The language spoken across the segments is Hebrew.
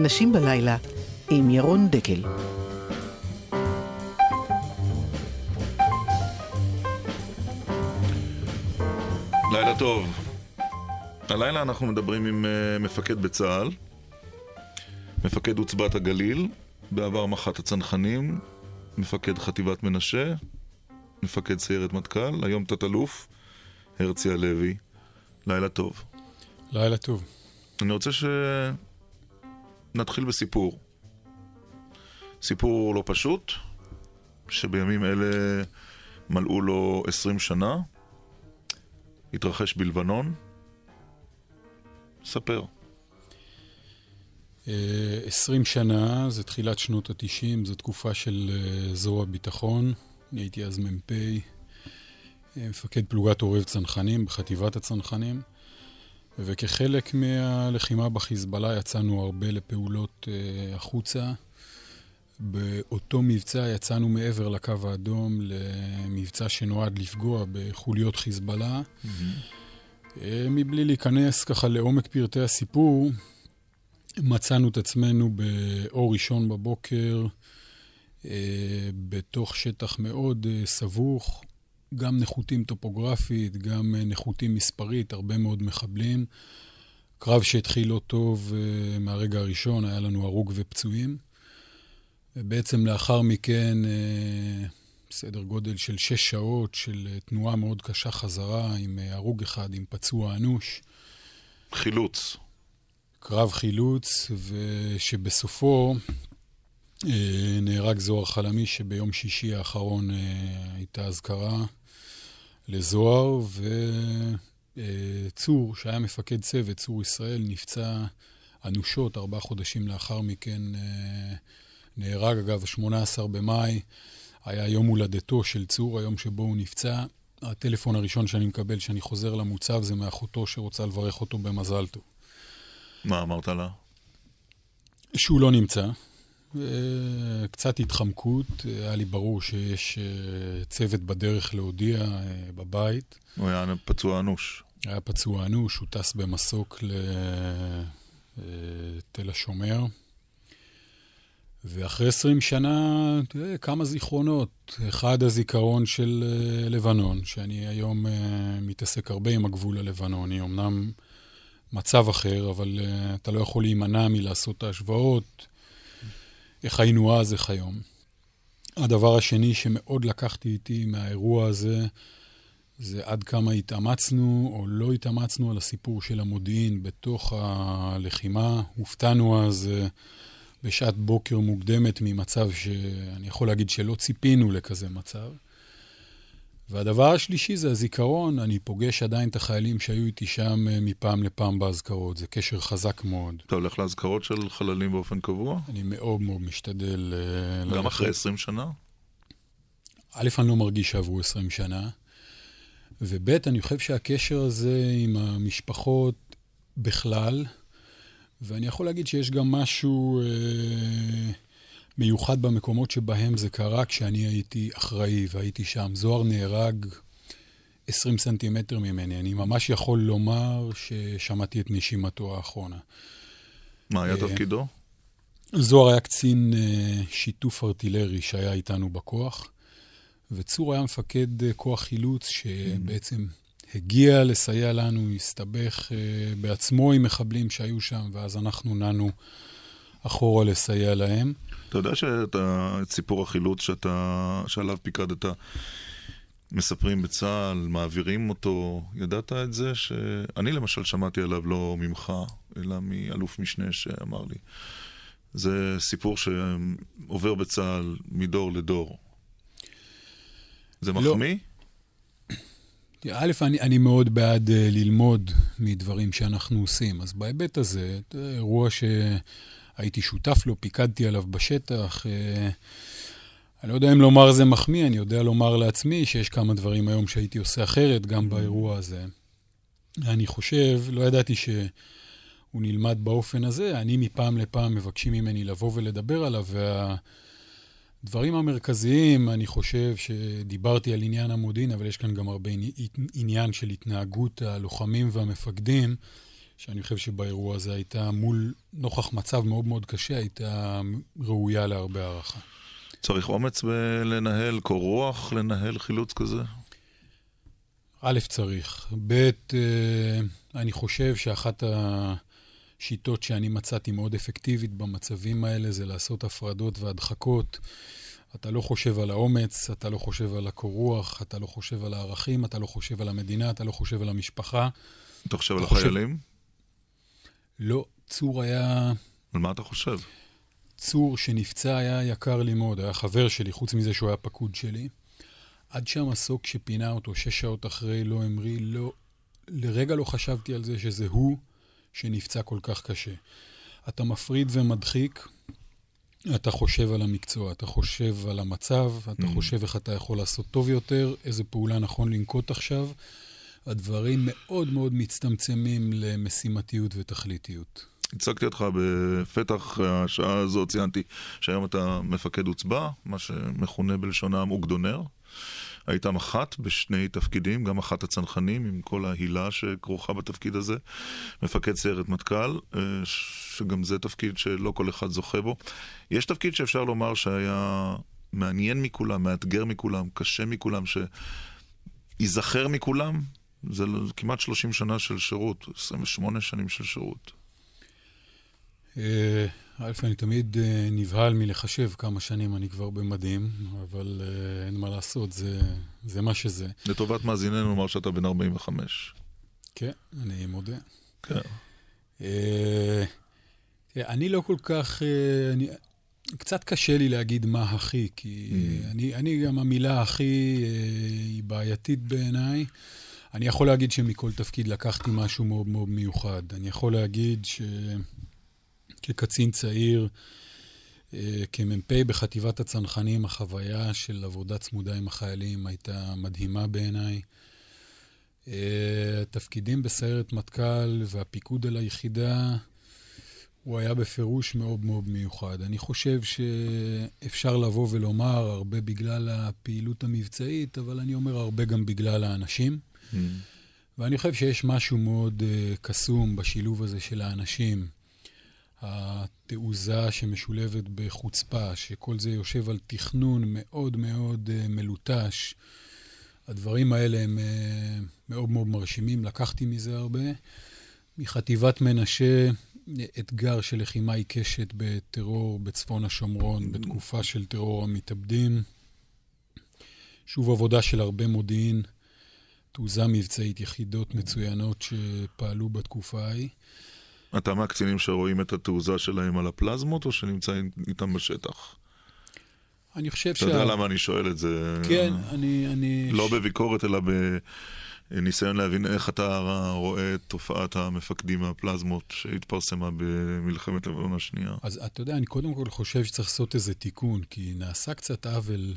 אנשים בלילה, עם ירון דקל. לילה טוב. הלילה אנחנו מדברים עם uh, מפקד בצה"ל, מפקד עוצבת הגליל, בעבר מח"ט הצנחנים, מפקד חטיבת מנשה, מפקד סיירת מטכ"ל, היום תת-אלוף, הרצי הלוי. לילה טוב. לילה טוב. אני רוצה שנתחיל בסיפור. סיפור לא פשוט, שבימים אלה מלאו לו עשרים שנה, התרחש בלבנון. ספר. אה, עשרים שנה, זה תחילת שנות התשעים, זו תקופה של אה, זרוע ביטחון. אני הייתי אז מ"פ, אה, מפקד פלוגת עורב צנחנים בחטיבת הצנחנים. וכחלק מהלחימה בחיזבאללה יצאנו הרבה לפעולות uh, החוצה. באותו מבצע יצאנו מעבר לקו האדום למבצע שנועד לפגוע בחוליות חיזבאללה. Mm-hmm. Uh, מבלי להיכנס ככה לעומק פרטי הסיפור, מצאנו את עצמנו באור ראשון בבוקר, uh, בתוך שטח מאוד uh, סבוך, גם נחותים טופוגרפית, גם אה, נחותים מספרית, הרבה מאוד מחבלים. קרב שהתחיל לא טוב uh, מהרגע הראשון, היה לנו הרוג ופצועים. ובעצם לאחר מכן, uh, סדר גודל של שש שעות של תנועה מאוד קשה חזרה, עם הרוג אחד, עם פצוע אנוש. חילוץ. קרב חילוץ, ושבסופו נהרג זוהר חלמי, שביום שישי האחרון הייתה אזכרה. לזוהר, וצור, שהיה מפקד צוות, צור ישראל, נפצע אנושות ארבעה חודשים לאחר מכן. אה, נהרג, אגב, 18 במאי, היה יום הולדתו של צור, היום שבו הוא נפצע. הטלפון הראשון שאני מקבל כשאני חוזר למוצב זה מאחותו שרוצה לברך אותו במזל טוב. מה אמרת לה? שהוא לא נמצא, קצת התחמקות, היה לי ברור שיש אה, צוות בדרך להודיע אה, בבית. הוא היה פצוע אנוש. היה פצוע אנוש, הוא טס במסוק לתל השומר. ואחרי 20 שנה, תראה, כמה זיכרונות. אחד, הזיכרון של לבנון, שאני היום מתעסק הרבה עם הגבול הלבנוני. אמנם מצב אחר, אבל אתה לא יכול להימנע מלעשות את ההשוואות. איך היינו אז, איך היום. הדבר השני שמאוד לקחתי איתי מהאירוע הזה, זה עד כמה התאמצנו או לא התאמצנו על הסיפור של המודיעין בתוך הלחימה. הופתענו אז אה, בשעת בוקר מוקדמת ממצב שאני יכול להגיד שלא ציפינו לכזה מצב. והדבר השלישי זה הזיכרון, אני פוגש עדיין את החיילים שהיו איתי שם אה, מפעם לפעם באזכרות, זה קשר חזק מאוד. אתה הולך לאזכרות של חללים באופן קבוע? אני מאוד מאוד משתדל... אה, גם אחרי 20 שנה? א', אני לא מרגיש שעברו 20 שנה, וב', אני חושב שהקשר הזה עם המשפחות בכלל, ואני יכול להגיד שיש גם משהו... אה, מיוחד במקומות שבהם זה קרה כשאני הייתי אחראי והייתי שם. זוהר נהרג 20 סנטימטר ממני. אני ממש יכול לומר ששמעתי את נשימתו האחרונה. מה היה אה, תפקידו? זוהר היה קצין אה, שיתוף ארטילרי שהיה איתנו בכוח, וצור היה מפקד אה, כוח חילוץ שבעצם הגיע לסייע לנו, הסתבך בעצמו עם מחבלים שהיו שם, ואז אנחנו נענו אחורה לסייע להם. אתה יודע שאת סיפור החילוץ שאתה, שעליו פיקדת, מספרים בצה"ל, מעבירים אותו, ידעת את זה? שאני למשל שמעתי עליו לא ממך, אלא מאלוף משנה שאמר לי. זה סיפור שעובר בצה"ל מדור לדור. זה לא. מחמיא? לא. א', אני, אני מאוד בעד uh, ללמוד מדברים שאנחנו עושים. אז בהיבט הזה, אירוע ש... הייתי שותף לו, פיקדתי עליו בשטח. אה, אני לא יודע אם לומר זה מחמיא, אני יודע לומר לעצמי שיש כמה דברים היום שהייתי עושה אחרת, גם mm. באירוע הזה. אני חושב, לא ידעתי שהוא נלמד באופן הזה, אני מפעם לפעם מבקשים ממני לבוא ולדבר עליו, והדברים המרכזיים, אני חושב שדיברתי על עניין המודיעין, אבל יש כאן גם הרבה עניין של התנהגות הלוחמים והמפקדים. שאני חושב שבאירוע הזה הייתה מול, נוכח מצב מאוד מאוד קשה, הייתה ראויה להרבה הערכה. צריך אומץ לנהל, קור רוח לנהל חילוץ כזה? א', צריך. ב', אה, אני חושב שאחת השיטות שאני מצאתי מאוד אפקטיבית במצבים האלה זה לעשות הפרדות והדחקות. אתה לא חושב על האומץ, אתה לא חושב על הקור רוח, אתה לא חושב על הערכים, אתה לא חושב על המדינה, אתה לא חושב על המשפחה. אתה חושב על החיילים? לא, צור היה... על מה אתה חושב? צור שנפצע היה יקר לי מאוד, היה חבר שלי, חוץ מזה שהוא היה פקוד שלי. עד שהמסוק שפינה אותו שש שעות אחרי לא המריא, לא, לרגע לא חשבתי על זה שזה הוא שנפצע כל כך קשה. אתה מפריד ומדחיק, אתה חושב על המקצוע, אתה חושב על המצב, אתה mm. חושב איך אתה יכול לעשות טוב יותר, איזה פעולה נכון לנקוט עכשיו. הדברים מאוד מאוד מצטמצמים למשימתיות ותכליתיות. הצגתי אותך בפתח השעה הזו, ציינתי שהיום אתה מפקד עוצבה, מה שמכונה בלשונם אוגדונר. היית מח"ט בשני תפקידים, גם מח"ט הצנחנים, עם כל ההילה שכרוכה בתפקיד הזה, מפקד סיירת מטכ"ל, אה, שגם זה תפקיד שלא כל אחד זוכה בו. יש תפקיד שאפשר לומר שהיה מעניין מכולם, מאתגר מכולם, קשה מכולם, שייזכר מכולם, זה כמעט 30 שנה של שירות, 28 שנים של שירות. אה, א', אני תמיד אה, נבהל מלחשב כמה שנים אני כבר במדים, אבל אה, אין מה לעשות, זה, זה מה שזה. לטובת מאזיננו נאמר שאתה בן 45. כן, אני מודה. כן. אני לא כל כך... אני, קצת קשה לי להגיד מה הכי, כי mm. אני, אני גם המילה הכי היא בעייתית בעיניי. אני יכול להגיד שמכל תפקיד לקחתי משהו מאוד מאוד מיוחד. אני יכול להגיד שכקצין צעיר, אה, כמ"פ בחטיבת הצנחנים, החוויה של עבודה צמודה עם החיילים הייתה מדהימה בעיניי. התפקידים אה, בסיירת מטכ"ל והפיקוד על היחידה, הוא היה בפירוש מאוד מאוד מיוחד. אני חושב שאפשר לבוא ולומר הרבה בגלל הפעילות המבצעית, אבל אני אומר הרבה גם בגלל האנשים. Mm. ואני חושב שיש משהו מאוד uh, קסום בשילוב הזה של האנשים. התעוזה שמשולבת בחוצפה, שכל זה יושב על תכנון מאוד מאוד uh, מלוטש. הדברים האלה הם uh, מאוד מאוד מרשימים, לקחתי מזה הרבה. מחטיבת מנשה, אתגר של לחימה עיקשת בטרור בצפון השומרון, בתקופה של טרור המתאבדים. שוב עבודה של הרבה מודיעין. תעוזה מבצעית, יחידות מצוינות שפעלו בתקופה ההיא. אתה מהקצינים שרואים את התעוזה שלהם על הפלזמות, או שנמצאים איתם בשטח? אני חושב שה... אתה יודע למה אני שואל את זה? כן, אני... אני... לא בביקורת, אלא בניסיון להבין איך אתה רואה את תופעת המפקדים מהפלזמות שהתפרסמה במלחמת לבנון השנייה. אז אתה יודע, אני קודם כל חושב שצריך לעשות איזה תיקון, כי נעשה קצת עוול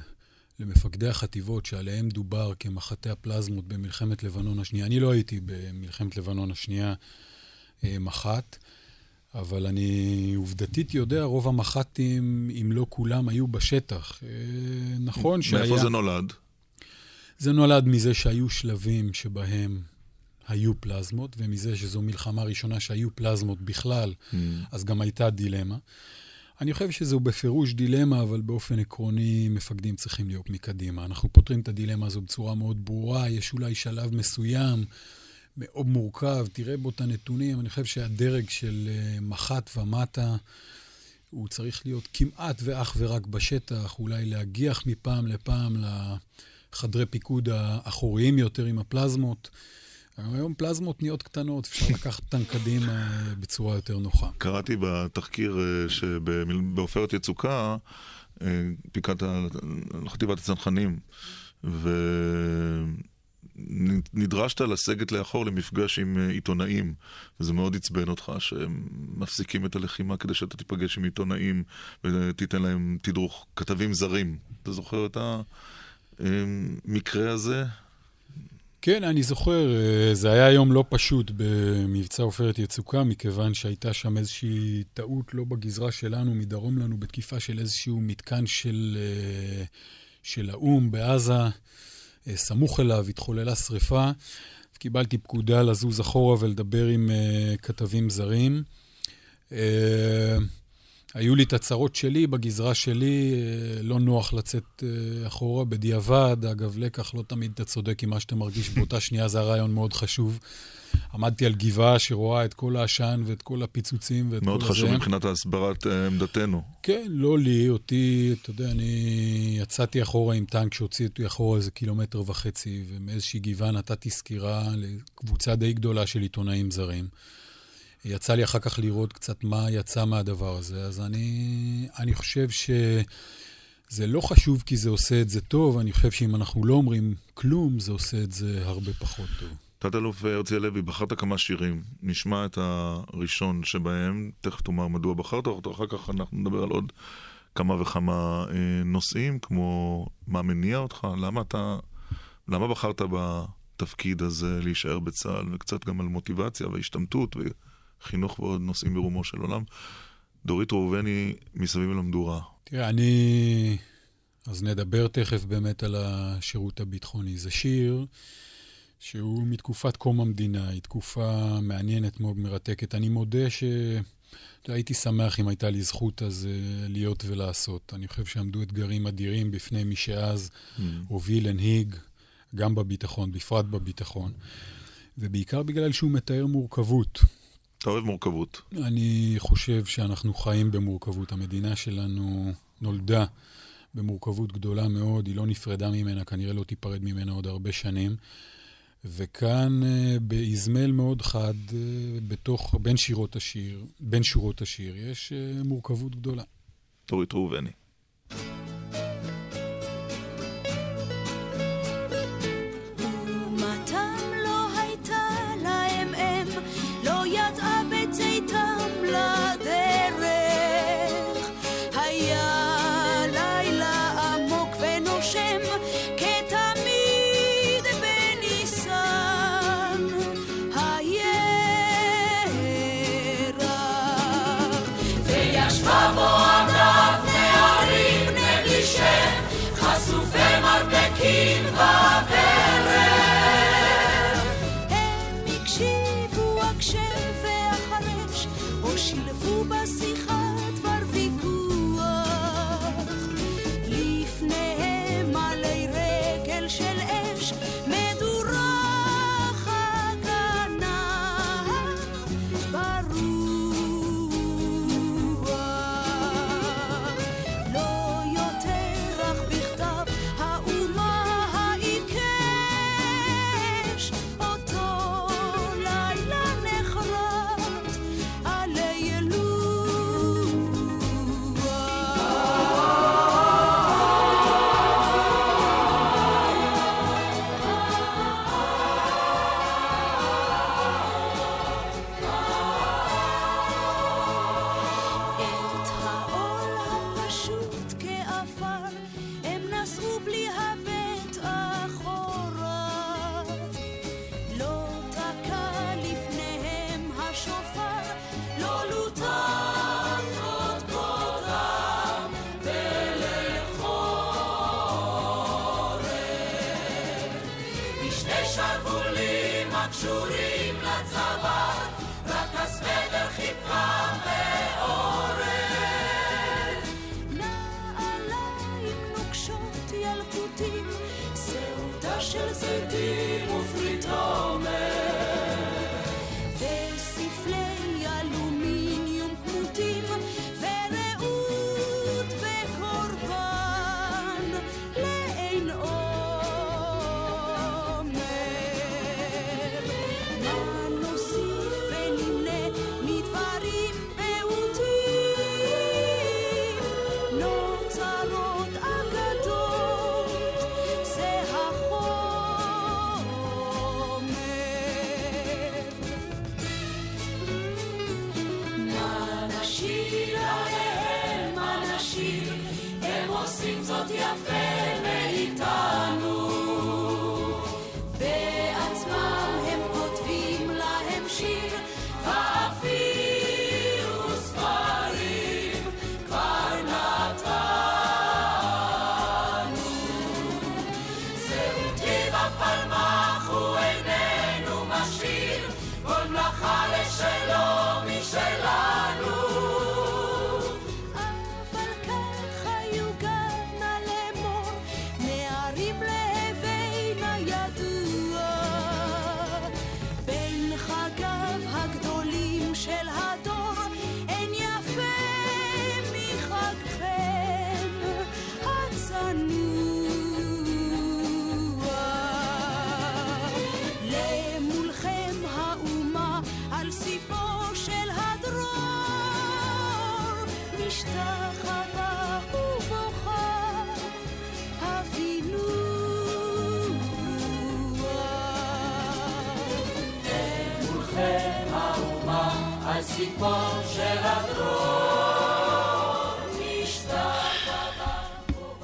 למפקדי החטיבות שעליהם דובר כמחטי הפלזמות במלחמת לבנון השנייה. אני לא הייתי במלחמת לבנון השנייה אה, מח"ט, אבל אני עובדתית יודע, רוב המח"טים, אם לא כולם, היו בשטח. אה, נכון שהיה... מאיפה זה נולד? זה נולד מזה שהיו שלבים שבהם היו פלזמות, ומזה שזו מלחמה ראשונה שהיו פלזמות בכלל, mm. אז גם הייתה דילמה. אני חושב שזו בפירוש דילמה, אבל באופן עקרוני מפקדים צריכים להיות מקדימה. אנחנו פותרים את הדילמה הזו בצורה מאוד ברורה, יש אולי שלב מסוים, מאוד מורכב, תראה בו את הנתונים, אני חושב שהדרג של אה, מח"ט ומטה, הוא צריך להיות כמעט ואך ורק בשטח, אולי להגיח מפעם לפעם לחדרי פיקוד האחוריים יותר עם הפלזמות. היום פלזמות נהיות קטנות, אפשר לקחת אותן קדימה בצורה יותר נוחה. קראתי בתחקיר אה, שבעופרת יצוקה, אה, פיקדת חטיבת הצנחנים, ונדרשת לסגת לאחור למפגש עם אה, עיתונאים, וזה מאוד עצבן אותך שהם מפסיקים את הלחימה כדי שאתה תיפגש עם עיתונאים ותיתן להם תדרוך כתבים זרים. אתה זוכר את המקרה הזה? כן, אני זוכר, אה, זה היה יום לא פשוט במבצע עופרת יצוקה, מכיוון שהייתה שם איזושהי טעות לא בגזרה שלנו, מדרום לנו, בתקיפה של איזשהו מתקן של, אה, של האו"ם בעזה, אה, סמוך אליו, התחוללה שריפה. קיבלתי פקודה לזוז אחורה ולדבר עם כתבים זרים. היו לי את הצרות שלי, בגזרה שלי, uh, לא נוח לצאת uh, אחורה. בדיעבד, אגב, לקח, לא תמיד אתה צודק עם מה שאתה מרגיש באותה שנייה, זה הרעיון מאוד חשוב. עמדתי על גבעה שרואה את כל העשן ואת כל הפיצוצים ואת כל מאוד הזה. חשוב מבחינת הסברת אה, עמדתנו. כן, לא לי, אותי, אתה יודע, אני יצאתי אחורה עם טנק שהוציא אותי אחורה איזה קילומטר וחצי, ומאיזושהי גבעה נתתי סקירה לקבוצה די גדולה של עיתונאים זרים. יצא לי אחר כך לראות קצת מה יצא מהדבר הזה, אז אני, אני חושב שזה לא חשוב כי זה עושה את זה טוב, אני חושב שאם אנחנו לא אומרים כלום, זה עושה את זה הרבה פחות טוב. תת-אלוף הרצי הלוי, בחרת כמה שירים. נשמע את הראשון שבהם, תכף תאמר מדוע בחרת אותו, אחר כך אנחנו נדבר על עוד כמה וכמה אה, נושאים, כמו מה מניע אותך, למה אתה, למה בחרת בתפקיד הזה להישאר בצה"ל, וקצת גם על מוטיבציה והשתמטות וחינוך ועוד נושאים ברומו של עולם. דורית ראובני, מסביב למדורה. תראה, אני... אז נדבר תכף באמת על השירות הביטחוני. זה שיר שהוא מתקופת קום המדינה, היא תקופה מעניינת מאוד, מרתקת. אני מודה שהייתי שמח אם הייתה לי זכות אז אה, להיות ולעשות. אני חושב שעמדו אתגרים אדירים בפני מי שאז mm. הוביל, הנהיג, גם בביטחון, בפרט בביטחון. ובעיקר בגלל שהוא מתאר מורכבות. אתה אוהב מורכבות. אני חושב שאנחנו חיים במורכבות. המדינה שלנו נולדה במורכבות גדולה מאוד, היא לא נפרדה ממנה, כנראה לא תיפרד ממנה עוד הרבה שנים. וכאן באזמל מאוד חד, בתוך, בין שירות השיר, בין שורות השיר, יש מורכבות גדולה. דורית ראובני. בפלמח הוא איננו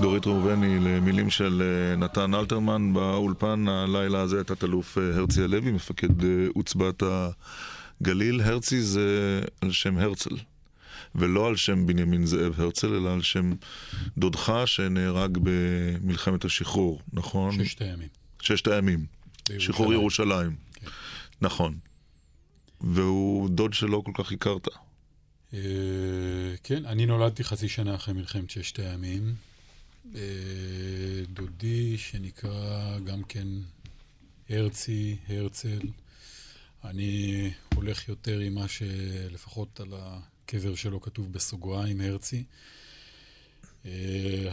דורית ראובני למילים של אה, נתן אלתרמן באולפן הלילה הזה תת אלוף אה, הרצי הלוי, מפקד אה, עוצבת הגליל. הרצי זה על שם הרצל. ולא על שם בנימין זאב הרצל, אלא על שם דודך שנהרג במלחמת השחרור, נכון? ששת הימים. ששת הימים. שחרור ירושלים. כן. נכון. והוא דוד שלא כל כך הכרת. אה, כן, אני נולדתי חצי שנה אחרי מלחמת ששת הימים. אה, דודי, שנקרא גם כן הרצי, הרצל. אני הולך יותר עם מה שלפחות על הקבר שלו כתוב בסוגריים, הרצי. אה,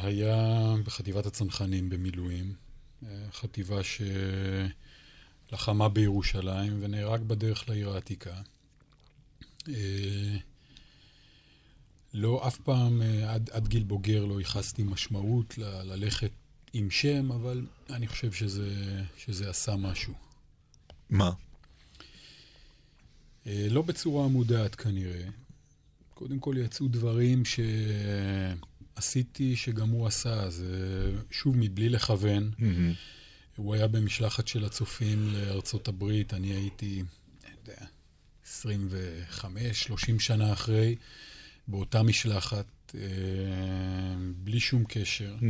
היה בחטיבת הצנחנים במילואים, חטיבה ש... לחמה בירושלים ונהרג בדרך לעיר העתיקה. אה, לא, אף פעם, אה, עד, עד גיל בוגר לא ייחסתי משמעות ל, ללכת עם שם, אבל אני חושב שזה, שזה עשה משהו. מה? אה, לא בצורה מודעת כנראה. קודם כל יצאו דברים שעשיתי שגם הוא עשה, זה שוב מבלי לכוון. Mm-hmm. הוא היה במשלחת של הצופים לארצות הברית, אני הייתי, אני יודע, 25, 30 שנה אחרי, באותה משלחת, אה, בלי שום קשר. Mm.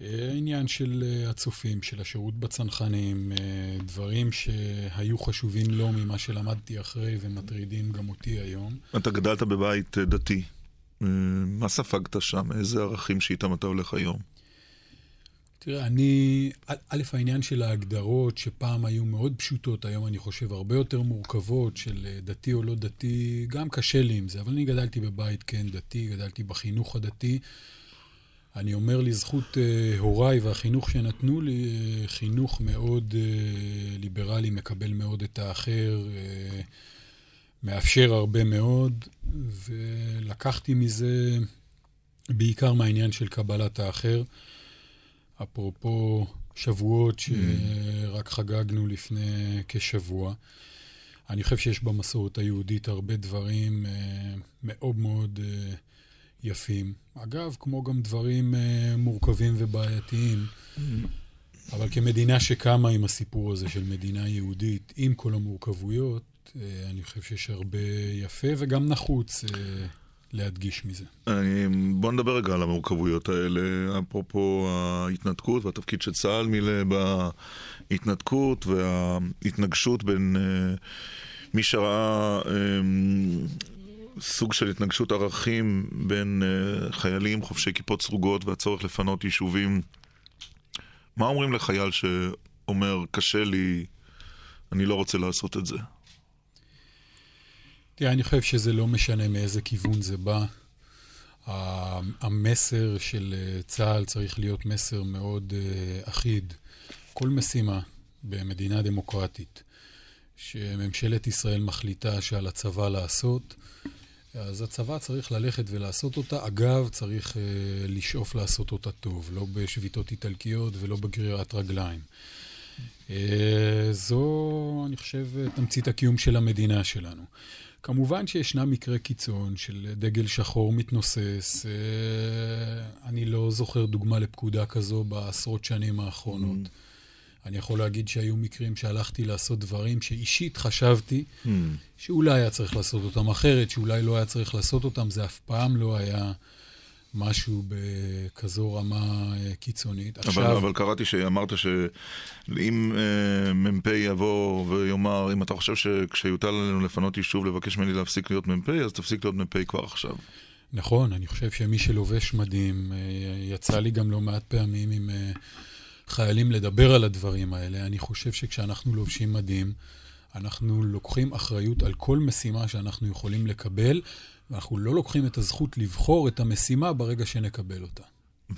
אה, עניין של אה, הצופים, של השירות בצנחנים, דברים שהיו חשובים לו ממה שלמדתי אחרי ומטרידים גם אותי היום. אתה גדלת בבית דתי. מה ספגת שם? איזה ערכים שאיתם אתה הולך היום? תראה, אני, א', העניין של ההגדרות, שפעם היו מאוד פשוטות, היום אני חושב הרבה יותר מורכבות, של אה, דתי או לא דתי, גם קשה לי עם זה, אבל אני גדלתי בבית כן דתי, גדלתי בחינוך הדתי. אני אומר לזכות uh, הוריי והחינוך שנתנו לי, uh, חינוך מאוד uh, ליברלי, מקבל מאוד את האחר, uh, מאפשר הרבה מאוד, ולקחתי מזה בעיקר מהעניין של קבלת האחר. אפרופו שבועות שרק חגגנו לפני כשבוע. אני חושב שיש במסורת היהודית הרבה דברים uh, מאוד מאוד uh, יפים. אגב, כמו גם דברים uh, מורכבים ובעייתיים. אבל כמדינה שקמה עם הסיפור הזה של מדינה יהודית, עם כל המורכבויות, uh, אני חושב שיש הרבה יפה וגם נחוץ. להדגיש מזה. בוא נדבר רגע על המורכבויות האלה, אפרופו ההתנתקות והתפקיד שצה"ל מילא בהתנתקות וההתנגשות בין אה, מי שראה אמ, סוג של התנגשות ערכים בין אה, חיילים חובשי כיפות סרוגות והצורך לפנות יישובים. מה אומרים לחייל שאומר, קשה לי, אני לא רוצה לעשות את זה? תראה, אני חושב שזה לא משנה מאיזה כיוון זה בא. המסר של אה, צה"ל צריך להיות מסר מאוד אה, אחיד. כל משימה במדינה דמוקרטית שממשלת ישראל מחליטה שעל הצבא לעשות, אז הצבא צריך ללכת ולעשות אותה. אגב, צריך uh, לשאוף לעשות אותה טוב, לא בשביתות איטלקיות ולא בגרירת רגליים. Uh, זו, אני חושב, תמצית הקיום של המדינה שלנו. כמובן שישנם מקרי קיצון של דגל שחור מתנוסס. אה, אני לא זוכר דוגמה לפקודה כזו בעשרות שנים האחרונות. Mm. אני יכול להגיד שהיו מקרים שהלכתי לעשות דברים שאישית חשבתי mm. שאולי היה צריך לעשות אותם אחרת, שאולי לא היה צריך לעשות אותם, זה אף פעם לא היה משהו בכזו רמה אה, קיצונית. אבל, עכשיו... אבל קראתי שאמרת שאם אה, מ"פ יבוא ויאמר, אם אתה חושב שכשיוטל עלינו לפנות יישוב לבקש ממני להפסיק להיות מ"פ, אז תפסיק להיות מ"פ כבר עכשיו. נכון, אני חושב שמי שלובש מדים, אה, יצא לי גם לא מעט פעמים עם אה, חיילים לדבר על הדברים האלה. אני חושב שכשאנחנו לובשים מדים, אנחנו לוקחים אחריות על כל משימה שאנחנו יכולים לקבל. ואנחנו לא לוקחים את הזכות לבחור את המשימה ברגע שנקבל אותה.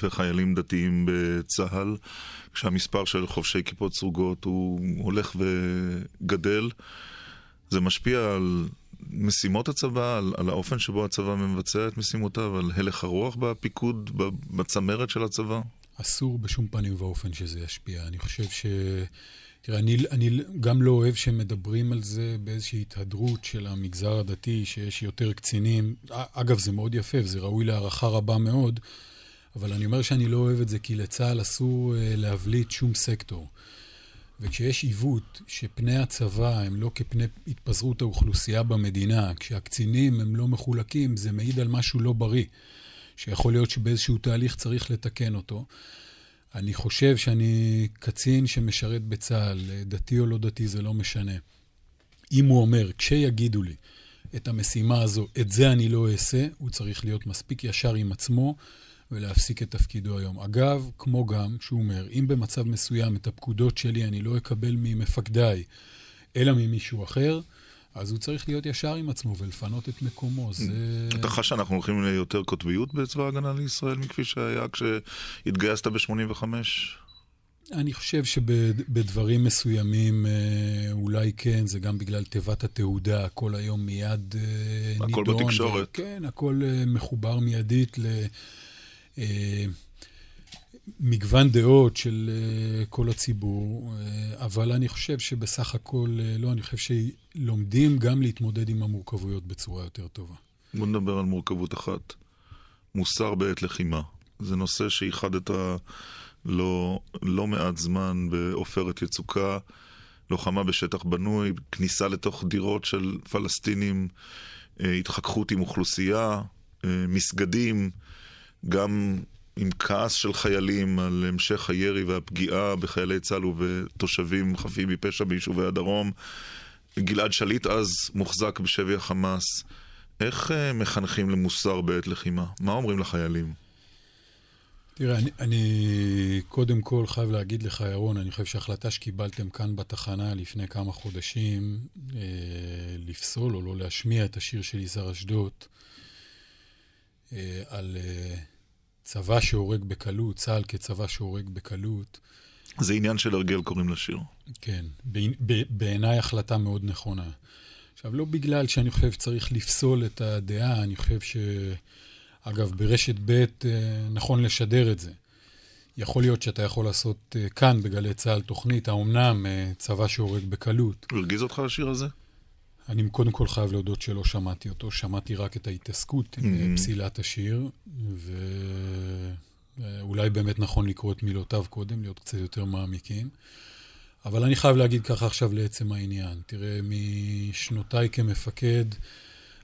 וחיילים דתיים בצה"ל, כשהמספר של חובשי כיפות סרוגות הוא הולך וגדל, זה משפיע על משימות הצבא, על, על האופן שבו הצבא מבצע את משימותיו, על הלך הרוח בפיקוד, בצמרת של הצבא? אסור בשום פנים ואופן שזה ישפיע. אני חושב ש... תראה, אני, אני גם לא אוהב שמדברים על זה באיזושהי התהדרות של המגזר הדתי, שיש יותר קצינים. אגב, זה מאוד יפה וזה ראוי להערכה רבה מאוד, אבל אני אומר שאני לא אוהב את זה כי לצה"ל אסור אה, להבליט שום סקטור. וכשיש עיוות שפני הצבא הם לא כפני התפזרות האוכלוסייה במדינה, כשהקצינים הם לא מחולקים, זה מעיד על משהו לא בריא, שיכול להיות שבאיזשהו תהליך צריך לתקן אותו. אני חושב שאני קצין שמשרת בצה"ל, דתי או לא דתי, זה לא משנה. אם הוא אומר, כשיגידו לי את המשימה הזו, את זה אני לא אעשה, הוא צריך להיות מספיק ישר עם עצמו ולהפסיק את תפקידו היום. אגב, כמו גם שהוא אומר, אם במצב מסוים את הפקודות שלי אני לא אקבל ממפקדיי, אלא ממישהו אחר, אז הוא צריך להיות ישר עם עצמו ולפנות את מקומו. זה... אתה חש שאנחנו הולכים ליותר קוטביות בצבא ההגנה לישראל מכפי שהיה כשהתגייסת ב-85? אני חושב שבדברים מסוימים אה, אולי כן, זה גם בגלל תיבת התעודה, הכל היום מיד הכל נידון. הכל בתקשורת. כן, הכל אה, מחובר מיידית ל... אה, מגוון דעות של uh, כל הציבור, uh, אבל אני חושב שבסך הכל, uh, לא, אני חושב שלומדים גם להתמודד עם המורכבויות בצורה יותר טובה. בוא נדבר על מורכבות אחת. מוסר בעת לחימה. זה נושא שאיחדת לא, לא מעט זמן בעופרת יצוקה, לוחמה בשטח בנוי, כניסה לתוך דירות של פלסטינים, התחככות עם אוכלוסייה, מסגדים, גם עם כעס של חיילים על המשך הירי והפגיעה בחיילי צה"ל ובתושבים חפים מפשע ביישובי הדרום. גלעד שליט אז מוחזק בשבי החמאס. איך uh, מחנכים למוסר בעת לחימה? מה אומרים לחיילים? תראה, אני, אני קודם כל חייב להגיד לך, ירון, אני חושב שההחלטה שקיבלתם כאן בתחנה לפני כמה חודשים, אה, לפסול או לא להשמיע את השיר של יזהר אשדוד, אה, על... אה, צבא שהורג בקלות, צה"ל כצבא שהורג בקלות. זה עניין של הרגל, קוראים לשיר. כן, בעיניי החלטה מאוד נכונה. עכשיו, לא בגלל שאני חושב שצריך לפסול את הדעה, אני חושב ש... אגב, ברשת ב' אה, נכון לשדר את זה. יכול להיות שאתה יכול לעשות אה, כאן, בגלי צה"ל, תוכנית, האומנם אה, צבא שהורג בקלות. הרגיז אותך השיר הזה? אני קודם כל חייב להודות שלא שמעתי אותו, שמעתי רק את ההתעסקות עם mm-hmm. פסילת השיר, ואולי באמת נכון לקרוא את מילותיו קודם, להיות קצת יותר מעמיקים. אבל אני חייב להגיד ככה עכשיו לעצם העניין. תראה, משנותיי כמפקד,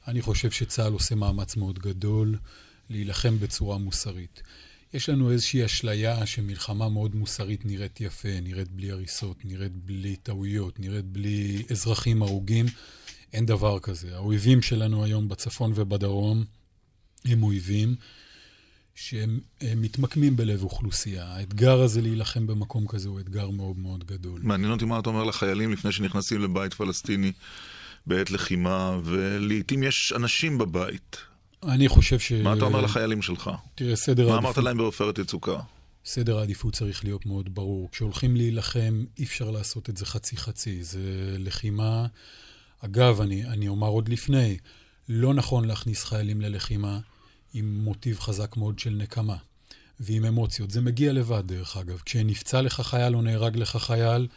אני חושב שצה"ל עושה מאמץ מאוד גדול להילחם בצורה מוסרית. יש לנו איזושהי אשליה שמלחמה מאוד מוסרית נראית יפה, נראית בלי הריסות, נראית בלי טעויות, נראית בלי אזרחים הרוגים. אין דבר כזה. האויבים שלנו היום בצפון ובדרום הם אויבים שהם מתמקמים בלב אוכלוסייה. האתגר הזה להילחם במקום כזה הוא אתגר מאוד מאוד גדול. מעניין אותי מה אתה אומר לחיילים לפני שנכנסים לבית פלסטיני בעת לחימה, ולעיתים יש אנשים בבית. אני חושב ש... מה אתה אומר לחיילים שלך? תראה, סדר העדיפות... מה אמרת להם בעופרת יצוקה? סדר העדיפות צריך להיות מאוד ברור. כשהולכים להילחם, אי אפשר לעשות את זה חצי-חצי. זה לחימה אגב, אני, אני אומר עוד לפני, לא נכון להכניס חיילים ללחימה עם מוטיב חזק מאוד של נקמה ועם אמוציות. זה מגיע לבד, דרך אגב. כשנפצע לך חייל או נהרג לך חייל,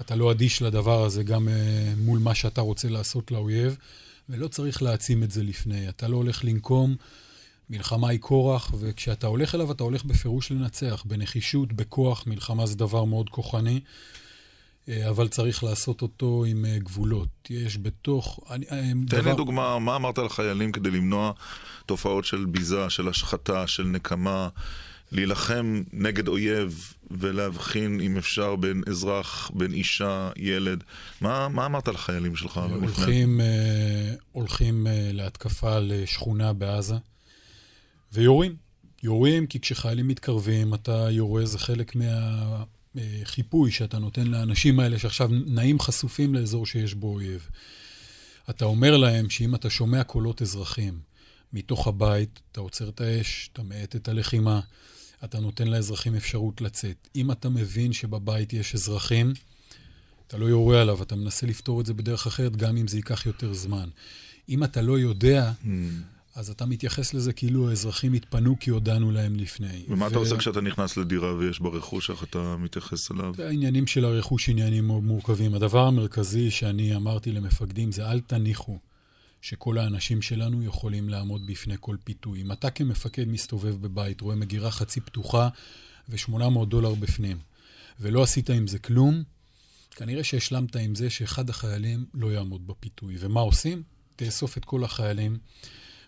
אתה לא אדיש לדבר הזה גם uh, מול מה שאתה רוצה לעשות לאויב, ולא צריך להעצים את זה לפני. אתה לא הולך לנקום, מלחמה היא כורח, וכשאתה הולך אליו, אתה הולך בפירוש לנצח. בנחישות, בכוח, מלחמה זה דבר מאוד כוחני. אה, אבל צריך לעשות אותו עם אה, גבולות. יש בתוך... אני, אה, תן דבר... לי דוגמה, מה אמרת לחיילים כדי למנוע תופעות של ביזה, של השחתה, של נקמה, להילחם נגד אויב ולהבחין, אם אפשר, בין אזרח, בין אישה, ילד. מה, מה אמרת לחיילים שלך? הולכים, הולכים להתקפה לשכונה בעזה ויורים. יורים כי כשחיילים מתקרבים, אתה יורה, זה חלק מה... חיפוי שאתה נותן לאנשים האלה שעכשיו נעים חשופים לאזור שיש בו אויב. אתה אומר להם שאם אתה שומע קולות אזרחים מתוך הבית, אתה עוצר את האש, אתה מאט את הלחימה, אתה נותן לאזרחים אפשרות לצאת. אם אתה מבין שבבית יש אזרחים, אתה לא יורה עליו, אתה מנסה לפתור את זה בדרך אחרת, גם אם זה ייקח יותר זמן. אם אתה לא יודע, mm. אז אתה מתייחס לזה כאילו האזרחים התפנו כי הודענו להם לפני. ומה ו... אתה עושה כשאתה נכנס לדירה ויש בה רכוש, איך אתה מתייחס אליו? העניינים של הרכוש עניינים מורכבים. הדבר המרכזי שאני אמרתי למפקדים זה אל תניחו שכל האנשים שלנו יכולים לעמוד בפני כל פיתוי. אם אתה כמפקד מסתובב בבית, רואה מגירה חצי פתוחה ו-800 דולר בפנים, ולא עשית עם זה כלום, כנראה שהשלמת עם זה שאחד החיילים לא יעמוד בפיתוי. ומה עושים? תאסוף את כל החיילים.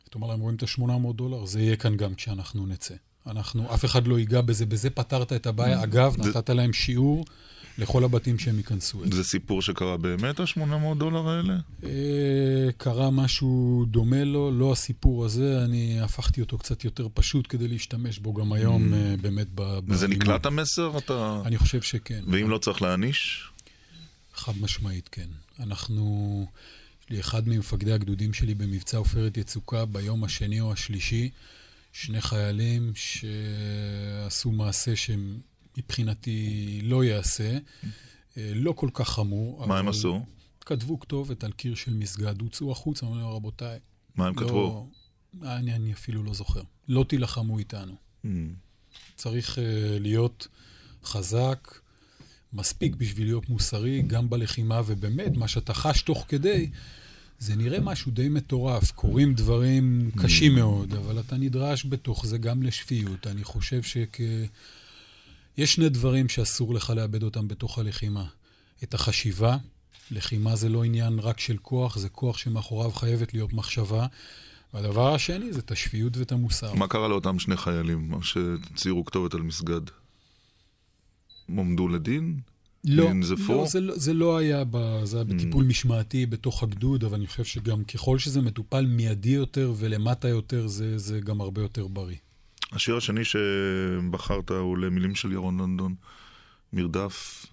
ותאמר להם, רואים את ה-800 דולר? זה יהיה כאן גם כשאנחנו נצא. אנחנו, אף אחד לא ייגע בזה, בזה פתרת את הבעיה. אגב, נתת להם שיעור לכל הבתים שהם ייכנסו אליהם. זה סיפור שקרה באמת, ה-800 דולר האלה? אה, קרה משהו דומה לו, לא הסיפור הזה, אני הפכתי אותו קצת יותר פשוט כדי להשתמש בו גם היום, אה, באמת, ב... וזה נקלט המסר? אתה... אני חושב שכן. ואם לא צריך להעניש? חד משמעית, כן. אנחנו... יש לי אחד ממפקדי הגדודים שלי במבצע עופרת יצוקה ביום השני או השלישי, שני חיילים שעשו מעשה שמבחינתי לא ייעשה, אה, לא כל כך חמור. מה הם עשו? כתבו כתובת על קיר של מסגד, הוצאו החוצה, אמרו להם, רבותיי. מה הם לא, כתבו? אני, אני אפילו לא זוכר. לא תילחמו איתנו. Mm. צריך uh, להיות חזק, מספיק בשביל להיות מוסרי, גם בלחימה, ובאמת, מה שאתה חש תוך כדי, זה נראה משהו די מטורף. קורים דברים קשים מאוד, אבל אתה נדרש בתוך זה גם לשפיות. אני חושב שכ... יש שני דברים שאסור לך לאבד אותם בתוך הלחימה. את החשיבה, לחימה זה לא עניין רק של כוח, זה כוח שמאחוריו חייבת להיות מחשבה. והדבר השני זה את השפיות ואת המוסר. מה קרה לאותם שני חיילים שציירו כתובת על מסגד? הם עומדו לדין? לא, לא זה, לא, זה לא היה, ב, זה היה בטיפול mm. משמעתי בתוך הגדוד, אבל אני חושב שגם ככל שזה מטופל מיידי יותר ולמטה יותר, זה, זה גם הרבה יותר בריא. השיר השני שבחרת הוא למילים של ירון לונדון, מרדף,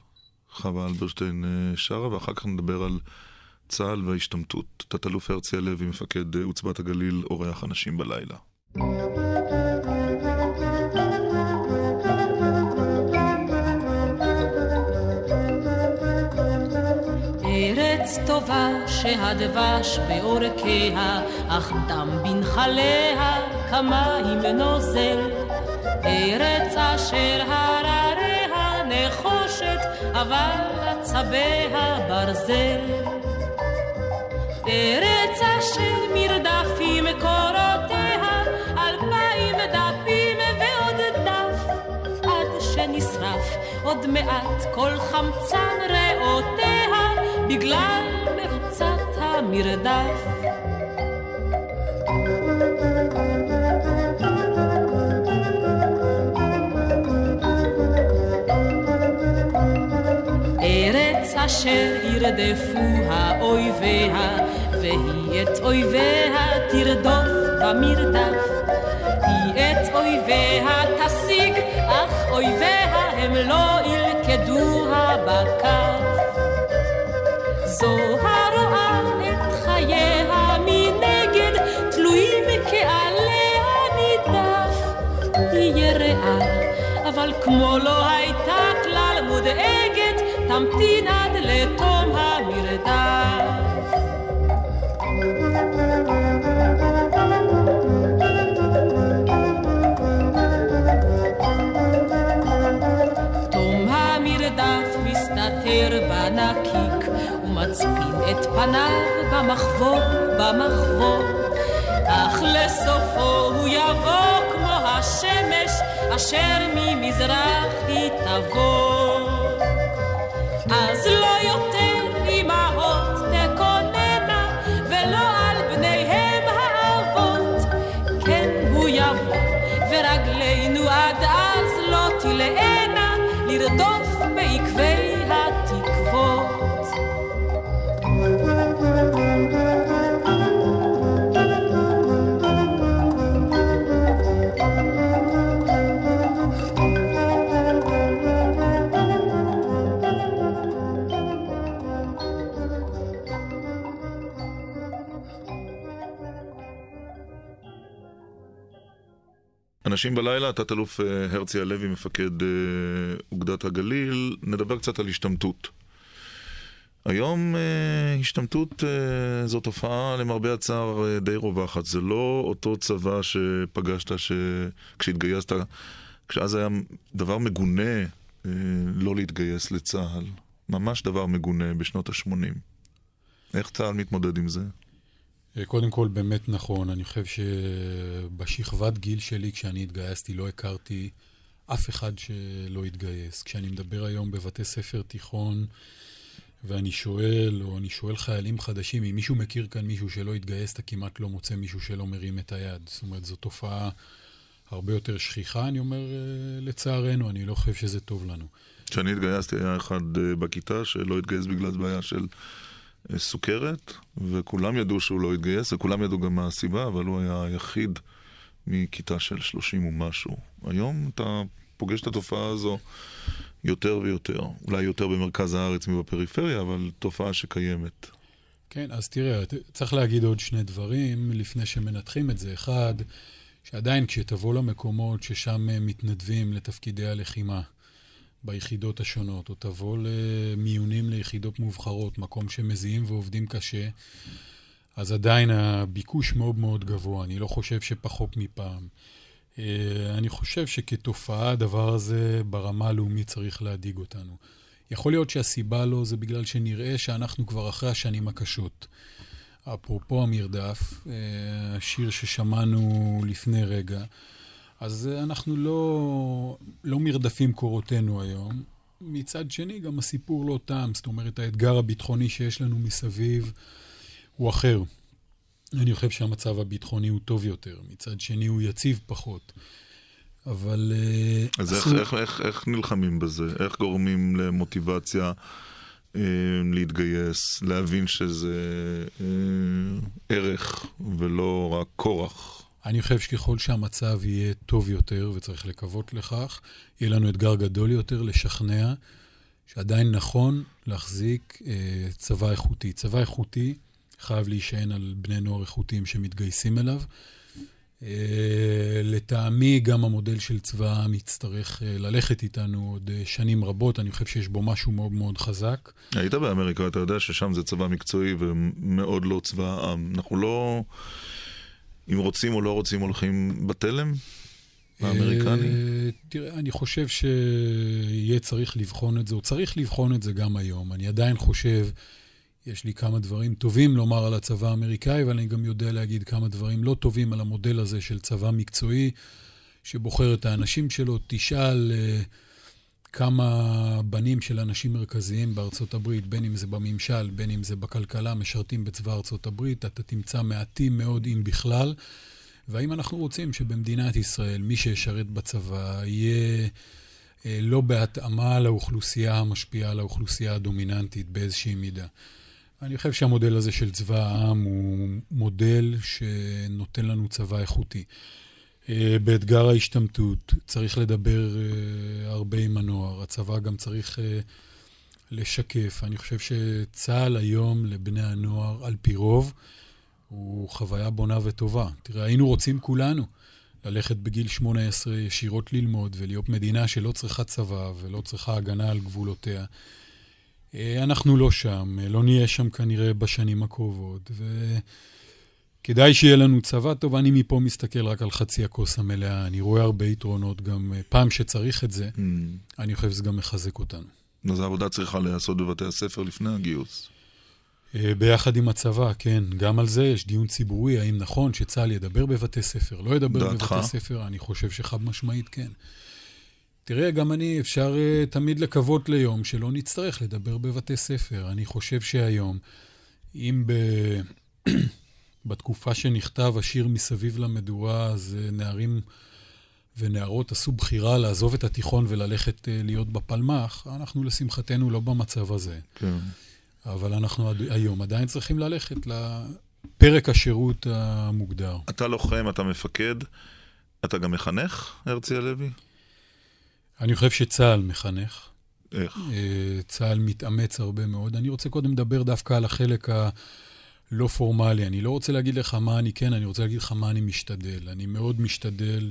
חווה אלברשטיין אה, שרה, ואחר כך נדבר על צה"ל וההשתמטות. תת-אלוף הרצי הלוי, מפקד עוצבת הגליל, אורח אנשים בלילה. שהדבש בעורקיה, אך דם בנחליה כמים נוזל. ארץ אשר הרריה נחושת, אבל עצביה ברזל. ארץ אשר מרדפים קורותיה, אלפיים דפים ועוד דף, עד שנשרף עוד מעט כל חמצן ריאותיה, בגלל המרדף. ארץ אשר ירדפו האויביה, והיא את אויביה תרדוף במרדף. היא את אויביה תשיג, אך אויביה הם לא ילכדוה בכף. זו הרואה יראה, אבל כמו לא הייתה כלל מודאגת, תמתין עד לתום המרדף. תום המרדף מסתתר בנקיק מצפין את פניו במחבור, במחבור. אך לסופו הוא יבוא אשר ממזרח היא תבוא. אז לא יותר אמהות תקוננה ולא על בניהם האבות. כן הוא יבוא ורגלינו עד אז לא תלאנה לרדוף אנשים בלילה, תת-אלוף אה, הרצי הלוי, מפקד אה, אוגדת הגליל, נדבר קצת על השתמטות. היום אה, השתמטות זו תופעה למרבה הצער די רווחת. זה לא אותו צבא שפגשת ש... כשהתגייסת, כשאז היה דבר מגונה לא להתגייס לצה"ל. ממש דבר מגונה בשנות ה-80. איך צה"ל מתמודד עם זה? אה, קודם כל, באמת נכון. אני חושב שבשכבת גיל שלי, כשאני התגייסתי, לא הכרתי אף אחד שלא התגייס. כשאני מדבר היום בבתי ספר תיכון, ואני שואל, או אני שואל חיילים חדשים, אם מישהו מכיר כאן מישהו שלא התגייס, אתה כמעט לא מוצא מישהו שלא מרים את היד. זאת אומרת, זו תופעה הרבה יותר שכיחה, אני אומר, אה, לצערנו, אני לא חושב שזה טוב לנו. כשאני התגייסתי היה אחד אה, בכיתה שלא התגייס בגלל בעיה של סוכרת, וכולם ידעו שהוא לא התגייס, וכולם ידעו גם מה הסיבה, אבל הוא היה היחיד מכיתה של 30 ומשהו. היום אתה פוגש את התופעה הזו יותר ויותר. אולי יותר במרכז הארץ מבפריפריה, אבל תופעה שקיימת. כן, אז תראה, צריך להגיד עוד שני דברים לפני שמנתחים את זה. אחד, שעדיין כשתבוא למקומות ששם מתנדבים לתפקידי הלחימה ביחידות השונות, או תבוא למיונים ליחידות מובחרות, מקום שמזיעים ועובדים קשה, אז עדיין הביקוש מאוד מאוד גבוה, אני לא חושב שפחות מפעם. אה, אני חושב שכתופעה הדבר הזה ברמה הלאומית צריך להדאיג אותנו. יכול להיות שהסיבה לו זה בגלל שנראה שאנחנו כבר אחרי השנים הקשות. אפרופו המרדף, אה, השיר ששמענו לפני רגע, אז אנחנו לא, לא מרדפים קורותינו היום. מצד שני, גם הסיפור לא תם, זאת אומרת, האתגר הביטחוני שיש לנו מסביב הוא אחר. אני חושב שהמצב הביטחוני הוא טוב יותר, מצד שני הוא יציב פחות. אבל... אה, אז אסור... איך, איך, איך, איך נלחמים בזה? איך גורמים למוטיבציה אה, להתגייס, להבין שזה אה, ערך ולא רק כורח? אני חושב שככל שהמצב יהיה טוב יותר, וצריך לקוות לכך, יהיה לנו אתגר גדול יותר לשכנע שעדיין נכון להחזיק אה, צבא איכותי. צבא איכותי חייב להישען על בני נוער איכותיים שמתגייסים אליו. Uh, לטעמי, גם המודל של צבא העם יצטרך uh, ללכת איתנו עוד uh, שנים רבות, אני חושב שיש בו משהו מאוד מאוד חזק. היית באמריקה, אתה יודע ששם זה צבא מקצועי ומאוד לא צבא העם. אנחנו לא, אם רוצים או לא רוצים, הולכים בתלם? האמריקני? תראה, אני חושב שיהיה צריך לבחון את זה, או צריך לבחון את זה גם היום. אני עדיין חושב יש לי כמה דברים טובים לומר על הצבא האמריקאי, אבל אני גם יודע להגיד כמה דברים לא טובים על המודל הזה של צבא מקצועי, שבוחר את האנשים שלו. תשאל uh, כמה בנים של אנשים מרכזיים בארצות הברית, בין אם זה בממשל, בין אם זה בכלכלה, משרתים בצבא ארצות הברית, אתה תמצא מעטים מאוד, אם בכלל. והאם אנחנו רוצים שבמדינת ישראל מי שישרת בצבא יהיה... אה, לא בהתאמה לאוכלוסייה המשפיעה על האוכלוסייה הדומיננטית באיזושהי מידה. אני חושב שהמודל הזה של צבא העם הוא מודל שנותן לנו צבא איכותי. אה, באתגר ההשתמטות צריך לדבר אה, הרבה עם הנוער. הצבא גם צריך אה, לשקף. אני חושב שצה"ל היום לבני הנוער, על פי רוב, הוא חוויה בונה וטובה. תראה, היינו רוצים כולנו ללכת בגיל 18 ישירות ללמוד ולהיות מדינה שלא צריכה צבא ולא צריכה הגנה על גבולותיה. אנחנו לא שם, לא נהיה שם כנראה בשנים הקרובות, וכדאי שיהיה לנו צבא טוב. אני מפה מסתכל רק על חצי הכוס המלאה, אני רואה הרבה יתרונות גם אה, פעם שצריך את זה, mm. אני חושב שזה גם מחזק אותנו. אז העבודה צריכה להיעשות בבתי הספר לפני הגיוס. ביחד עם הצבא, כן. גם על זה יש דיון ציבורי, האם נכון שצה"ל ידבר בבתי ספר, לא ידבר דעתך? בבתי ספר, אני חושב שחד משמעית כן. תראה, גם אני, אפשר uh, תמיד לקוות ליום שלא נצטרך לדבר בבתי ספר. אני חושב שהיום, אם ב... בתקופה שנכתב השיר מסביב למדורה, אז uh, נערים ונערות עשו בחירה לעזוב את התיכון וללכת uh, להיות בפלמ"ח, אנחנו לשמחתנו לא במצב הזה. כן. אבל אנחנו עד... היום עדיין צריכים ללכת לפרק השירות המוגדר. אתה לוחם, אתה מפקד, אתה גם מחנך, הרצי הלוי? אני חושב שצה"ל מחנך. איך? אה, צה"ל מתאמץ הרבה מאוד. אני רוצה קודם לדבר דווקא על החלק הלא פורמלי. אני לא רוצה להגיד לך מה אני כן, אני רוצה להגיד לך מה אני משתדל. אני מאוד משתדל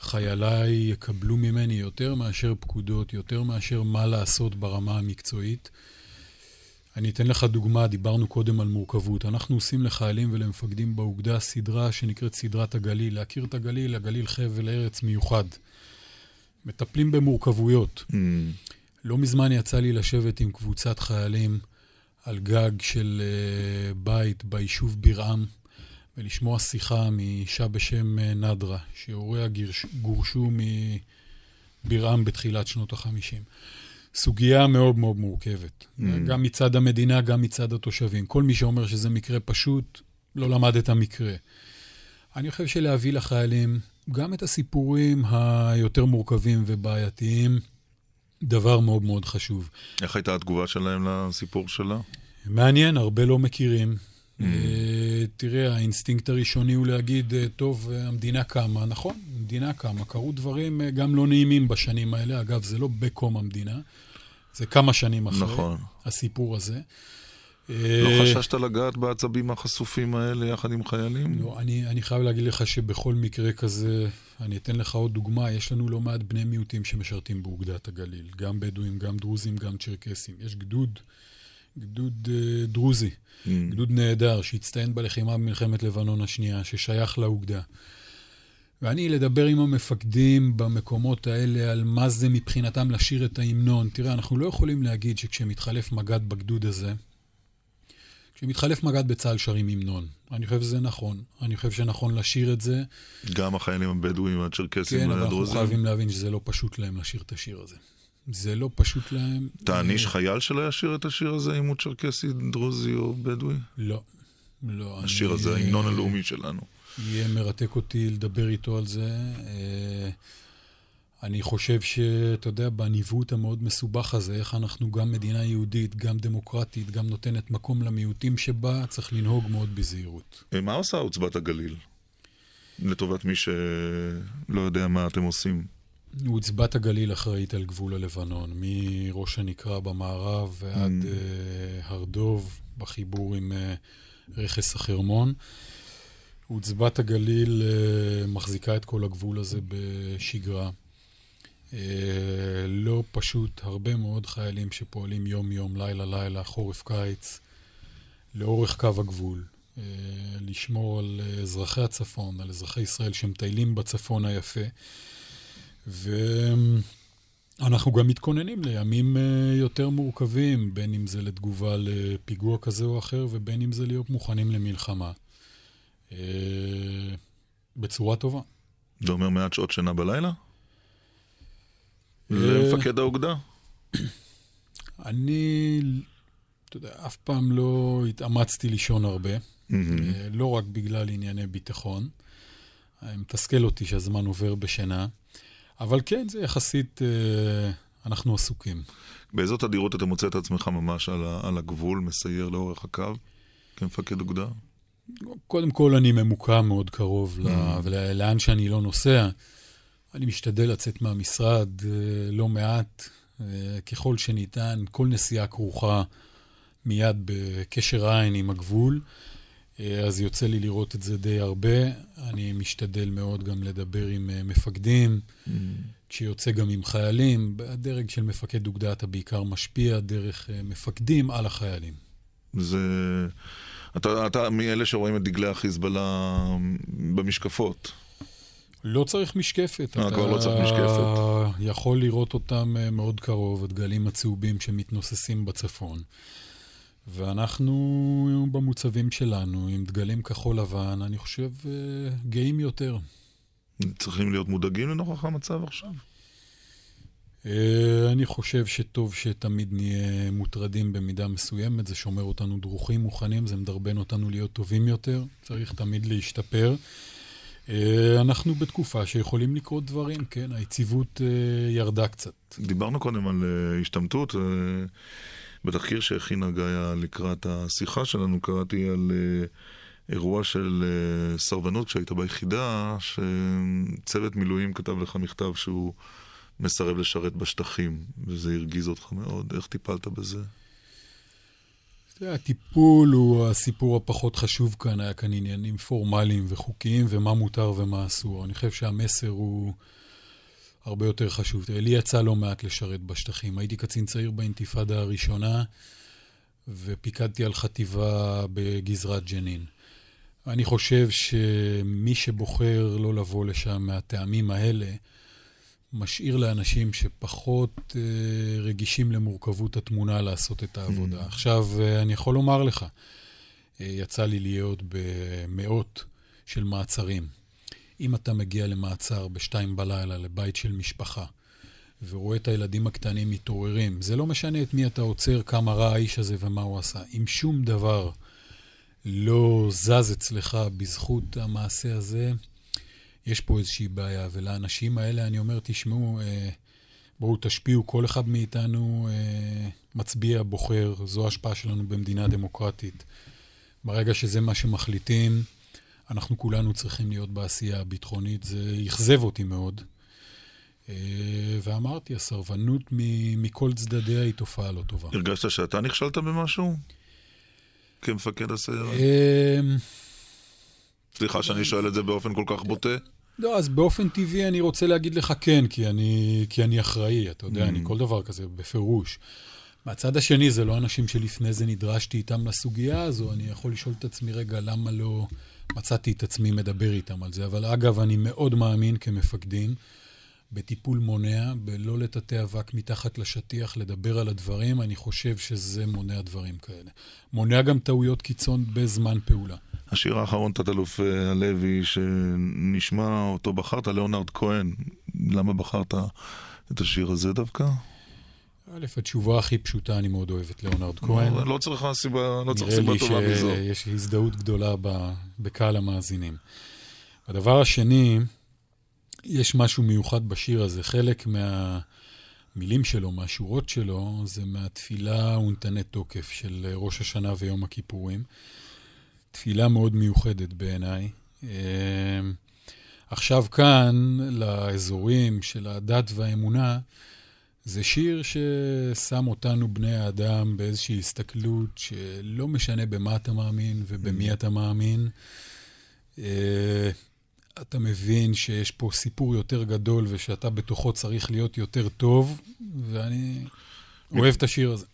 שחייליי יקבלו ממני יותר מאשר פקודות, יותר מאשר מה לעשות ברמה המקצועית. אני אתן לך דוגמה, דיברנו קודם על מורכבות. אנחנו עושים לחיילים ולמפקדים באוגדה סדרה שנקראת סדרת הגליל. להכיר את הגליל, הגליל חבל ארץ מיוחד. מטפלים במורכבויות. Mm. לא מזמן יצא לי לשבת עם קבוצת חיילים על גג של uh, בית ביישוב בירעם, ולשמוע שיחה מאישה בשם uh, נדרה, שהוריה גורשו מבירעם בתחילת שנות החמישים. סוגיה מאוד מאוד מורכבת. Mm. גם מצד המדינה, גם מצד התושבים. כל מי שאומר שזה מקרה פשוט, לא למד את המקרה. אני חושב שלהביא לחיילים גם את הסיפורים היותר מורכבים ובעייתיים, דבר מאוד מאוד חשוב. איך הייתה התגובה שלהם לסיפור שלה? מעניין, הרבה לא מכירים. Mm. תראה, האינסטינקט הראשוני הוא להגיד, אה, טוב, אה, המדינה קמה. נכון, המדינה קמה. קרו דברים גם לא נעימים בשנים האלה. אגב, זה לא בקום המדינה, זה כמה שנים אחרי נכון. הסיפור הזה. לא חששת לגעת בעצבים החשופים האלה יחד עם חיילים? לא, אני, אני חייב להגיד לך שבכל מקרה כזה, אני אתן לך עוד דוגמה, יש לנו לא מעט בני מיעוטים שמשרתים באוגדת הגליל, גם בדואים, גם דרוזים, גם צ'רקסים. יש גדוד, גדוד uh, דרוזי, mm. גדוד נהדר, שהצטיין בלחימה במלחמת לבנון השנייה, ששייך לאוגדה. ואני לדבר עם המפקדים במקומות האלה על מה זה מבחינתם לשיר את ההמנון. תראה, אנחנו לא יכולים להגיד שכשמתחלף מג"ד בגדוד הזה, כשמתחלף מג"ד בצה"ל שרים המנון. אני חושב שזה נכון. אני חושב שנכון לשיר את זה. גם החיילים הבדואים, הצ'רקסים והדרוזים? כן, אבל אנחנו חייבים להבין שזה לא פשוט להם לשיר את השיר הזה. זה לא פשוט להם. תעניש אה, חייל שלא ישיר את השיר הזה אם הוא צ'רקסי, דרוזי או בדואי? לא. לא. השיר הזה, ההמנון הלאומי שלנו. יהיה מרתק אותי לדבר איתו על זה. אה, אני חושב שאתה יודע, בניווט המאוד מסובך הזה, איך אנחנו גם מדינה יהודית, גם דמוקרטית, גם נותנת מקום למיעוטים שבה, צריך לנהוג מאוד בזהירות. אה, מה עושה עוצבת הגליל? לטובת מי שלא יודע מה אתם עושים. עוצבת הגליל אחראית על גבול הלבנון, מראש הנקרה במערב ועד mm. uh, הר דוב, בחיבור עם uh, רכס החרמון. עוצבת הגליל uh, מחזיקה את כל הגבול הזה בשגרה. Uh, לא פשוט, הרבה מאוד חיילים שפועלים יום-יום, לילה-לילה, חורף-קיץ, לאורך קו הגבול. Uh, לשמור על אזרחי הצפון, על אזרחי ישראל שמטיילים בצפון היפה. ואנחנו גם מתכוננים לימים uh, יותר מורכבים, בין אם זה לתגובה לפיגוע כזה או אחר, ובין אם זה להיות מוכנים למלחמה. אה, בצורה טובה. זה אומר מעט שעות שינה בלילה? למפקד האוגדה? אני, אתה יודע, אף פעם לא התאמצתי לישון הרבה, אה, לא רק בגלל ענייני ביטחון. אה, מתסכל אותי שהזמן עובר בשינה, אבל כן, זה יחסית, אנחנו עסוקים. באיזו תדירות אתה מוצא את עצמך ממש על הגבול, מסייר לאורך הקו, כמפקד אוגדה? קודם כל, אני ממוקם מאוד קרוב mm. לאן שאני לא נוסע. אני משתדל לצאת מהמשרד אה, לא מעט, אה, ככל שניתן. כל נסיעה כרוכה מיד בקשר עין עם הגבול, אה, אז יוצא לי לראות את זה די הרבה. אני משתדל מאוד גם לדבר עם מפקדים, mm. כשיוצא גם עם חיילים. הדרג של מפקד אוגדה אתה בעיקר משפיע דרך מפקדים על החיילים. זה... אתה, אתה מאלה שרואים את דגלי החיזבאללה במשקפות. לא צריך משקפת. אה, כבר לא צריך משקפת. אתה יכול לראות אותם אה, מאוד קרוב, הדגלים הצהובים שמתנוססים בצפון. ואנחנו במוצבים שלנו, עם דגלים כחול לבן, אני חושב, אה, גאים יותר. צריכים להיות מודאגים לנוכח המצב עכשיו? אני חושב שטוב שתמיד נהיה מוטרדים במידה מסוימת, זה שומר אותנו דרוכים, מוכנים, זה מדרבן אותנו להיות טובים יותר, צריך תמיד להשתפר. אה, אנחנו בתקופה שיכולים לקרות דברים, כן, היציבות אה, ירדה קצת. דיברנו קודם על השתמטות. בתחקיר שהכינה גאיה לקראת השיחה שלנו, קראתי על אירוע של סרבנות כשהיית ביחידה, שצוות מילואים כתב לך מכתב שהוא... מסרב לשרת בשטחים, וזה הרגיז אותך מאוד. איך טיפלת בזה? הטיפול הוא הסיפור הפחות חשוב כאן, היה כאן עניינים פורמליים וחוקיים, ומה מותר ומה אסור. אני חושב שהמסר הוא הרבה יותר חשוב. תראה, לי יצא לא מעט לשרת בשטחים. הייתי קצין צעיר באינתיפאדה הראשונה, ופיקדתי על חטיבה בגזרת ג'נין. אני חושב שמי שבוחר לא לבוא לשם מהטעמים האלה, משאיר לאנשים שפחות אה, רגישים למורכבות התמונה לעשות את העבודה. Mm. עכשיו, אה, אני יכול לומר לך, אה, יצא לי להיות במאות של מעצרים. אם אתה מגיע למעצר בשתיים בלילה לבית של משפחה, ורואה את הילדים הקטנים מתעוררים, זה לא משנה את מי אתה עוצר, כמה רע האיש הזה ומה הוא עשה. אם שום דבר לא זז אצלך בזכות המעשה הזה, יש פה איזושהי בעיה. ולאנשים האלה אני אומר, תשמעו, אה, בואו תשפיעו, כל אחד מאיתנו אה, מצביע, בוחר, זו ההשפעה שלנו במדינה דמוקרטית. ברגע שזה מה שמחליטים, אנחנו כולנו צריכים להיות בעשייה הביטחונית. זה אכזב אותי מאוד. אה, ואמרתי, הסרבנות מכל צדדיה היא תופעה לא טובה. הרגשת שאתה נכשלת במשהו? כמפקד הסיירת? אמ, סליחה שאני שואל את זה באופן כל כך בוטה. לא, אז באופן טבעי אני רוצה להגיד לך כן, כי אני, כי אני אחראי, אתה יודע, mm. אני כל דבר כזה, בפירוש. מהצד השני, זה לא אנשים שלפני זה נדרשתי איתם לסוגיה הזו, אני יכול לשאול את עצמי, רגע, למה לא מצאתי את עצמי מדבר איתם על זה? אבל אגב, אני מאוד מאמין כמפקדים בטיפול מונע, בלא לטאטא אבק מתחת לשטיח, לדבר על הדברים, אני חושב שזה מונע דברים כאלה. מונע גם טעויות קיצון בזמן פעולה. השיר האחרון, תת-אלוף אה, הלוי, שנשמע אותו בחרת, ליאונרד כהן. למה בחרת את השיר הזה דווקא? א', התשובה הכי פשוטה, אני מאוד אוהב את ליאונרד כהן. לא, לא צריך סיבה, לא צריך סיבה טובה מזו. נראה לי שיש הזדהות גדולה בקהל המאזינים. הדבר השני, יש משהו מיוחד בשיר הזה. חלק מהמילים שלו, מהשורות שלו, זה מהתפילה ונתנה תוקף של ראש השנה ויום הכיפורים. תפילה מאוד מיוחדת בעיניי. אמ, עכשיו כאן, לאזורים של הדת והאמונה, זה שיר ששם אותנו, בני האדם, באיזושהי הסתכלות שלא משנה במה אתה מאמין ובמי אתה מאמין. אה, אתה מבין שיש פה סיפור יותר גדול ושאתה בתוכו צריך להיות יותר טוב, ואני אוהב את השיר הזה.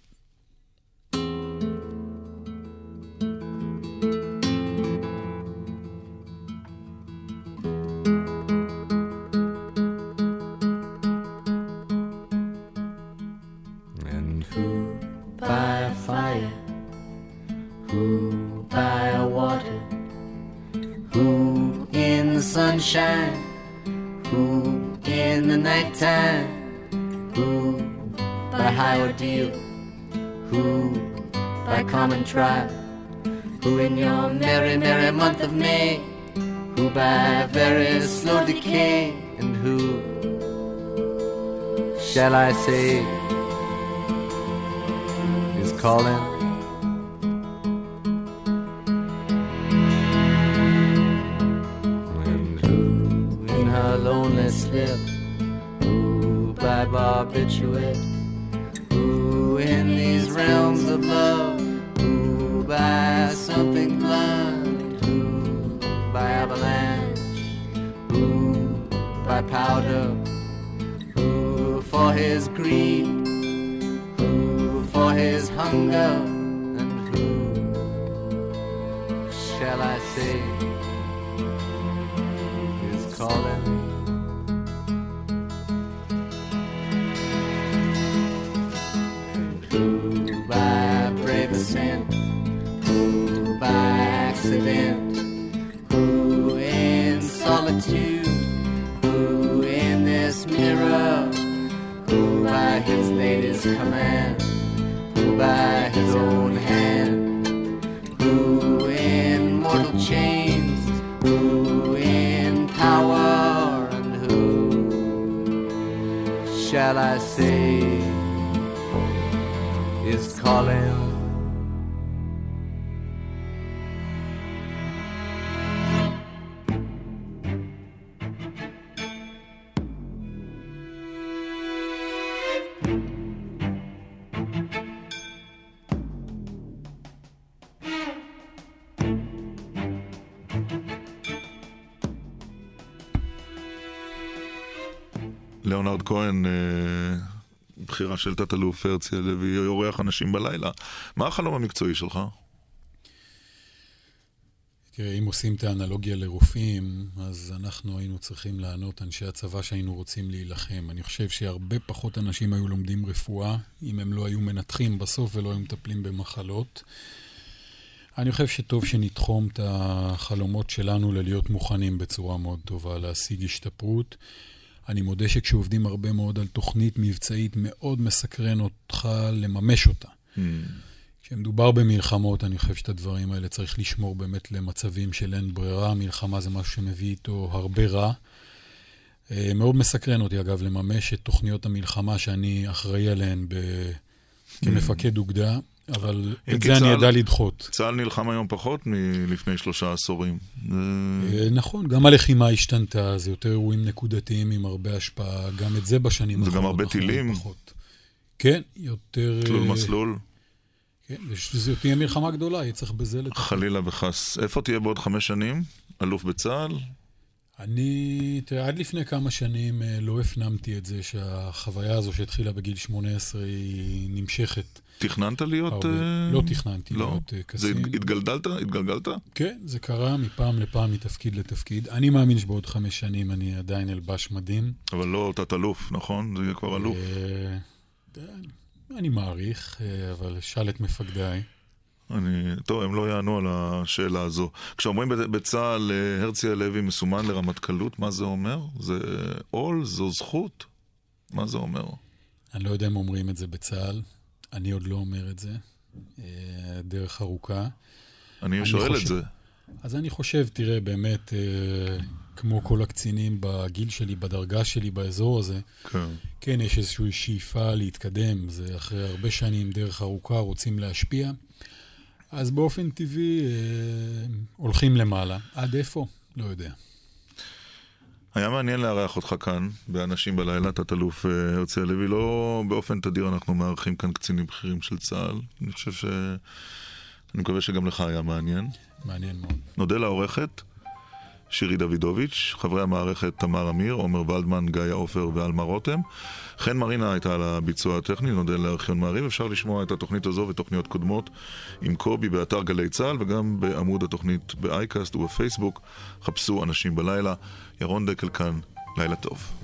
Say is calling? Who in her lonely slip, who by barbiturate, who in these realms of love by something blunt, who by avalanche, who by powder, who for his greed, who for his hunger, and who shall I say latest command? Who by his own hand? Who in mortal chains? Who in power? And who shall I say is calling? כהן, אה, בחירה של תת-אלוף הרצי הלוי, אורח אנשים בלילה. מה החלום המקצועי שלך? תראה, אם עושים את האנלוגיה לרופאים, אז אנחנו היינו צריכים לענות אנשי הצבא שהיינו רוצים להילחם. אני חושב שהרבה פחות אנשים היו לומדים רפואה, אם הם לא היו מנתחים בסוף ולא היו מטפלים במחלות. אני חושב שטוב שנתחום את החלומות שלנו ללהיות מוכנים בצורה מאוד טובה, להשיג השתפרות. אני מודה שכשעובדים הרבה מאוד על תוכנית מבצעית, מאוד מסקרן אותך לממש אותה. Mm. כשמדובר במלחמות, אני חושב שאת הדברים האלה צריך לשמור באמת למצבים של אין ברירה. מלחמה זה משהו שמביא איתו הרבה רע. אה, מאוד מסקרן אותי, אגב, לממש את תוכניות המלחמה שאני אחראי עליהן ב... כמפקד אוגדה, אבל את זה אני אדע לדחות. צה"ל נלחם היום פחות מלפני שלושה עשורים. אה, נכון, גם הלחימה השתנתה, זה יותר אירועים נקודתיים עם הרבה השפעה, גם את זה בשנים האחרונות. זה גם הרבה טילים. כן, יותר... תלול מסלול. כן, וזו תהיה מלחמה גדולה, יהיה צריך בזה לטפל. חלילה וחס. איפה תהיה בעוד חמש שנים? אלוף בצה"ל? אני, תראה, עד לפני כמה שנים אה, לא הפנמתי את זה שהחוויה הזו שהתחילה בגיל 18 היא נמשכת. תכננת להיות... Uh... לא תכננתי לא. להיות uh, קצין. זה התגלגלת? התגלגלת? כן, זה קרה מפעם לפעם, מתפקיד לתפקיד. אני מאמין שבעוד חמש שנים אני עדיין אלבש מדים. אבל לא תת-אלוף, נכון? זה יהיה כבר אלוף. אני מעריך, אה, אבל שאל את מפקדיי. אני, טוב, הם לא יענו על השאלה הזו. כשאומרים בצה"ל אה, הרצי הלוי מסומן לרמטכ"לות, מה זה אומר? זה עול? זו זכות? מה זה אומר? אני לא יודע אם אומרים את זה בצה"ל. אני עוד לא אומר את זה. אה, דרך ארוכה. אני, אני שואל חושב, את זה. אז אני חושב, תראה, באמת, כמו כל הקצינים בגיל שלי, בדרגה שלי, באזור הזה, כן, כן יש איזושהי שאיפה להתקדם. זה אחרי הרבה שנים, דרך ארוכה, רוצים להשפיע. אז באופן טבעי אה, הולכים למעלה. עד איפה? לא יודע. היה מעניין לארח אותך כאן, באנשים בלילה, תת-אלוף אה, הרצי הלוי. לא באופן תדיר אנחנו מארחים כאן קצינים בכירים של צה"ל. אני חושב ש... אני מקווה שגם לך היה מעניין. מעניין מאוד. נודה לעורכת. שירי דוידוביץ', חברי המערכת תמר אמיר, עומר ולדמן, גיא עופר ואלמה רותם. חן מרינה הייתה על הביצוע הטכני, נודה לארכיון מעריב. אפשר לשמוע את התוכנית הזו ותוכניות קודמות עם קובי באתר גלי צה"ל וגם בעמוד התוכנית באייקאסט ובפייסבוק. חפשו אנשים בלילה. ירון דקל כאן, לילה טוב.